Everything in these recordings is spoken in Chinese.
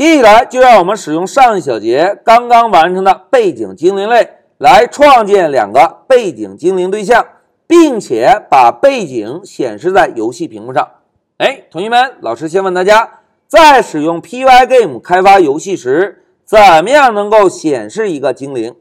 接下来就让我们使用上一小节刚刚完成的背景精灵类来创建两个背景精灵对象，并且把背景显示在游戏屏幕上。哎，同学们，老师先问大家，在使用 Pygame 开发游戏时，怎么样能够显示一个精灵？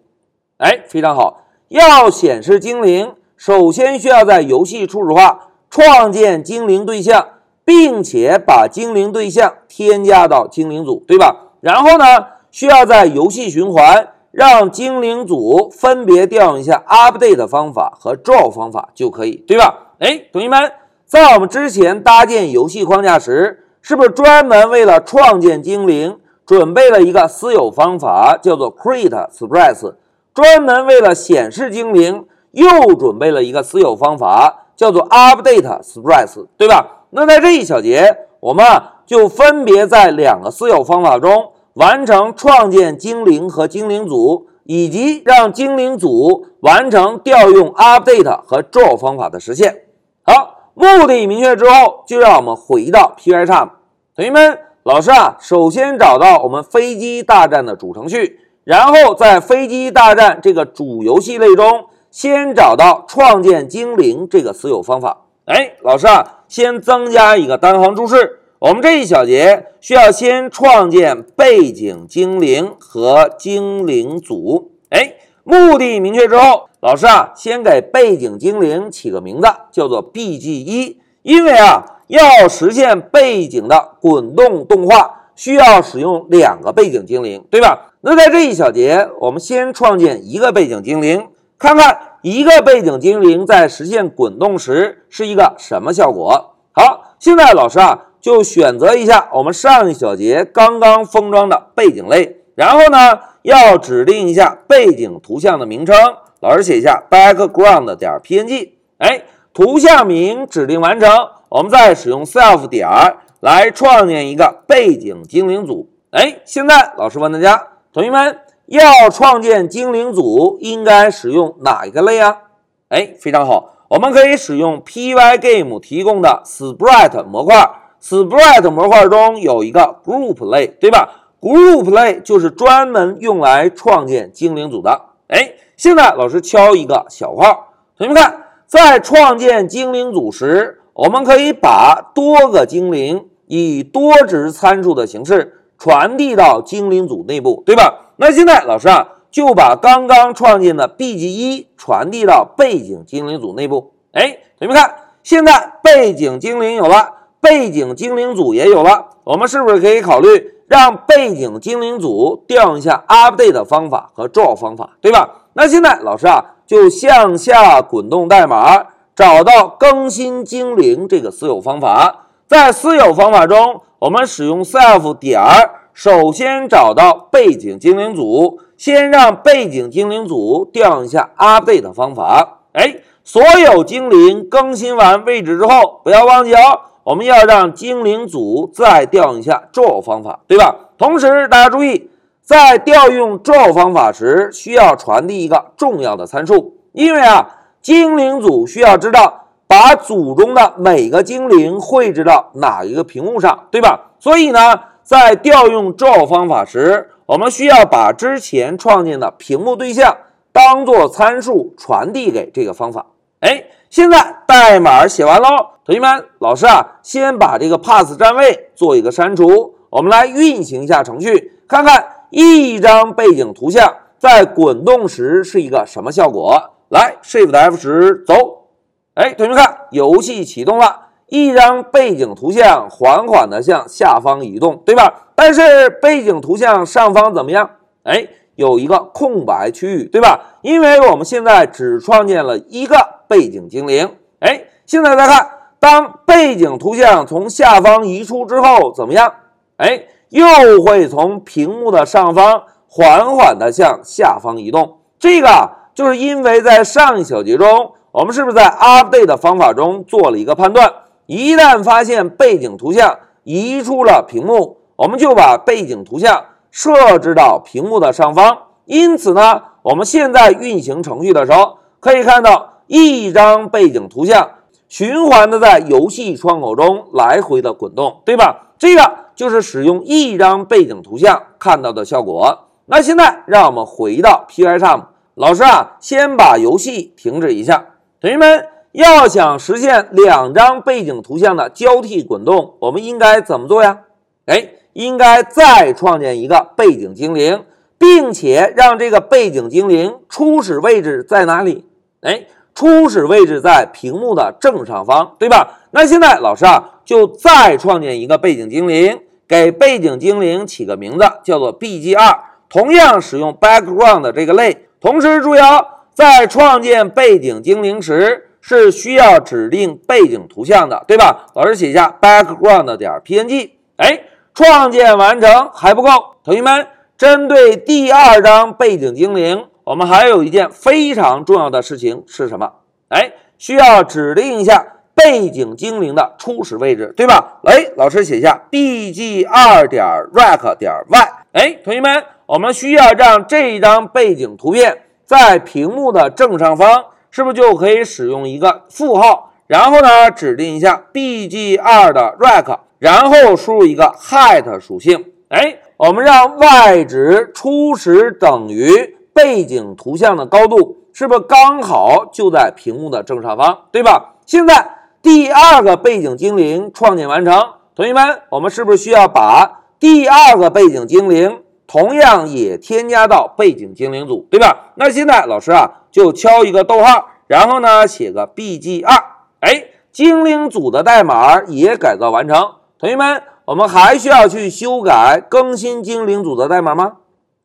哎，非常好，要显示精灵，首先需要在游戏初始化创建精灵对象。并且把精灵对象添加到精灵组，对吧？然后呢，需要在游戏循环让精灵组分别调用一下 update 方法和 draw 方法就可以，对吧？哎，同学们，在我们之前搭建游戏框架时，是不是专门为了创建精灵准备了一个私有方法，叫做 create sprite？专门为了显示精灵，又准备了一个私有方法，叫做 update sprite，对吧？那在这一小节，我们就分别在两个私有方法中完成创建精灵和精灵组，以及让精灵组完成调用 update 和 draw 方法的实现。好，目的明确之后，就让我们回到 Pycharm。同学们，老师啊，首先找到我们飞机大战的主程序，然后在飞机大战这个主游戏类中，先找到创建精灵这个私有方法。哎，老师啊。先增加一个单行注释，我们这一小节需要先创建背景精灵和精灵组。哎，目的明确之后，老师啊，先给背景精灵起个名字，叫做 BG 一，因为啊，要实现背景的滚动动画，需要使用两个背景精灵，对吧？那在这一小节，我们先创建一个背景精灵，看看。一个背景精灵在实现滚动时是一个什么效果？好，现在老师啊就选择一下我们上一小节刚刚封装的背景类，然后呢要指定一下背景图像的名称，老师写一下 background 点 png。哎，图像名指定完成，我们再使用 self 点来创建一个背景精灵组。哎，现在老师问大家，同学们。要创建精灵组，应该使用哪一个类啊？哎，非常好，我们可以使用 Pygame 提供的 Sprite 模块。Sprite 模块中有一个 Group 类，对吧？Group 类就是专门用来创建精灵组的。哎，现在老师敲一个小号，同学们看，在创建精灵组时，我们可以把多个精灵以多值参数的形式传递到精灵组内部，对吧？那现在老师啊，就把刚刚创建的 B G 一传递到背景精灵组内部。哎，同学们看，现在背景精灵有了，背景精灵组也有了。我们是不是可以考虑让背景精灵组调用一下 Update 方法和 Draw 方法，对吧？那现在老师啊，就向下滚动代码，找到更新精灵这个私有方法。在私有方法中，我们使用 self 点儿。首先找到背景精灵组，先让背景精灵组调用一下 update 方法。哎，所有精灵更新完位置之后，不要忘记哦，我们要让精灵组再调用一下 draw 方法，对吧？同时大家注意，在调用 draw 方法时，需要传递一个重要的参数，因为啊，精灵组需要知道把组中的每个精灵绘制到哪一个屏幕上，对吧？所以呢。在调用 draw 方法时，我们需要把之前创建的屏幕对象当做参数传递给这个方法。哎，现在代码写完喽，同学们，老师啊，先把这个 pass 占位做一个删除。我们来运行一下程序，看看一张背景图像在滚动时是一个什么效果。来，Shift F 十走。哎，同学们看，游戏启动了。一张背景图像缓缓地向下方移动，对吧？但是背景图像上方怎么样？哎，有一个空白区域，对吧？因为我们现在只创建了一个背景精灵。哎，现在再看，当背景图像从下方移出之后，怎么样？哎，又会从屏幕的上方缓缓地向下方移动。这个就是因为在上一小节中，我们是不是在 update 的方法中做了一个判断？一旦发现背景图像移出了屏幕，我们就把背景图像设置到屏幕的上方。因此呢，我们现在运行程序的时候，可以看到一张背景图像循环的在游戏窗口中来回的滚动，对吧？这个就是使用一张背景图像看到的效果。那现在让我们回到 Pycharm，老师啊，先把游戏停止一下。同学们要想实现两张背景图像的交替滚动，我们应该怎么做呀？哎，应该再创建一个背景精灵，并且让这个背景精灵初始位置在哪里？哎，初始位置在屏幕的正上方，对吧？那现在老师啊，就再创建一个背景精灵，给背景精灵起个名字，叫做 BG2，同样使用 background 的这个类。同时注意哦，在创建背景精灵时是需要指定背景图像的，对吧？老师写一下 background 点 png。哎，创建完成还不够，同学们，针对第二张背景精灵。我们还有一件非常重要的事情是什么？哎，需要指定一下背景精灵的初始位置，对吧？哎，老师写一下 bg 二点 rect 点 y。哎，同学们，我们需要让这一张背景图片在屏幕的正上方，是不是就可以使用一个负号？然后呢，指定一下 bg 二的 rect，然后输入一个 height 属性。哎，我们让 y 值初始等于。背景图像的高度是不是刚好就在屏幕的正上方，对吧？现在第二个背景精灵创建完成，同学们，我们是不是需要把第二个背景精灵同样也添加到背景精灵组，对吧？那现在老师啊就敲一个逗号，然后呢写个 bg 二，哎，精灵组的代码也改造完成。同学们，我们还需要去修改更新精灵组的代码吗？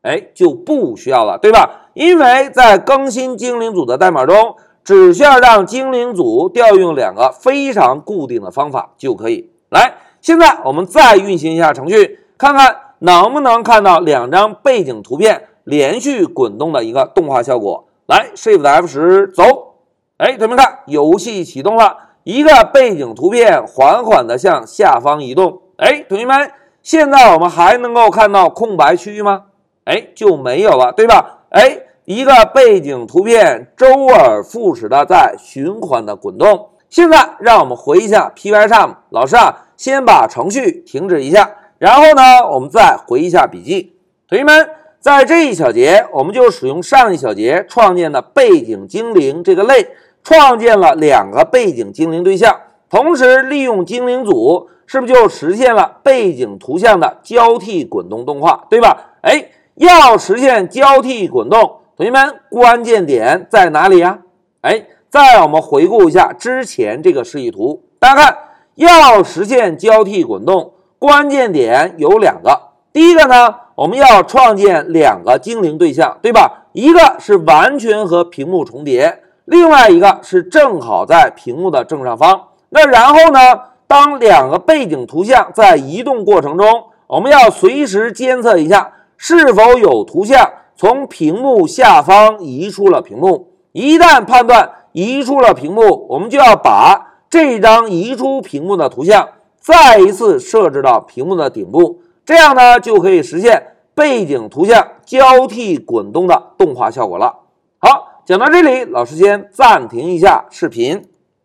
哎，就不需要了，对吧？因为在更新精灵组的代码中，只需要让精灵组调用两个非常固定的方法就可以。来，现在我们再运行一下程序，看看能不能看到两张背景图片连续滚动的一个动画效果。来，Shift F 十走。哎，同学们看，游戏启动了，一个背景图片缓缓地向下方移动。哎，同学们，现在我们还能够看到空白区域吗？哎，就没有了，对吧？哎，一个背景图片周而复始的在循环的滚动。现在让我们回一下 Pycharm，老师啊，先把程序停止一下，然后呢，我们再回一下笔记。同学们，在这一小节，我们就使用上一小节创建的背景精灵这个类，创建了两个背景精灵对象，同时利用精灵组，是不是就实现了背景图像的交替滚动动画，对吧？哎。要实现交替滚动，同学们，关键点在哪里呀？哎，再我们回顾一下之前这个示意图，大家看，要实现交替滚动，关键点有两个。第一个呢，我们要创建两个精灵对象，对吧？一个是完全和屏幕重叠，另外一个是正好在屏幕的正上方。那然后呢，当两个背景图像在移动过程中，我们要随时监测一下。是否有图像从屏幕下方移出了屏幕？一旦判断移出了屏幕，我们就要把这张移出屏幕的图像再一次设置到屏幕的顶部，这样呢就可以实现背景图像交替滚动的动画效果了。好，讲到这里，老师先暂停一下视频。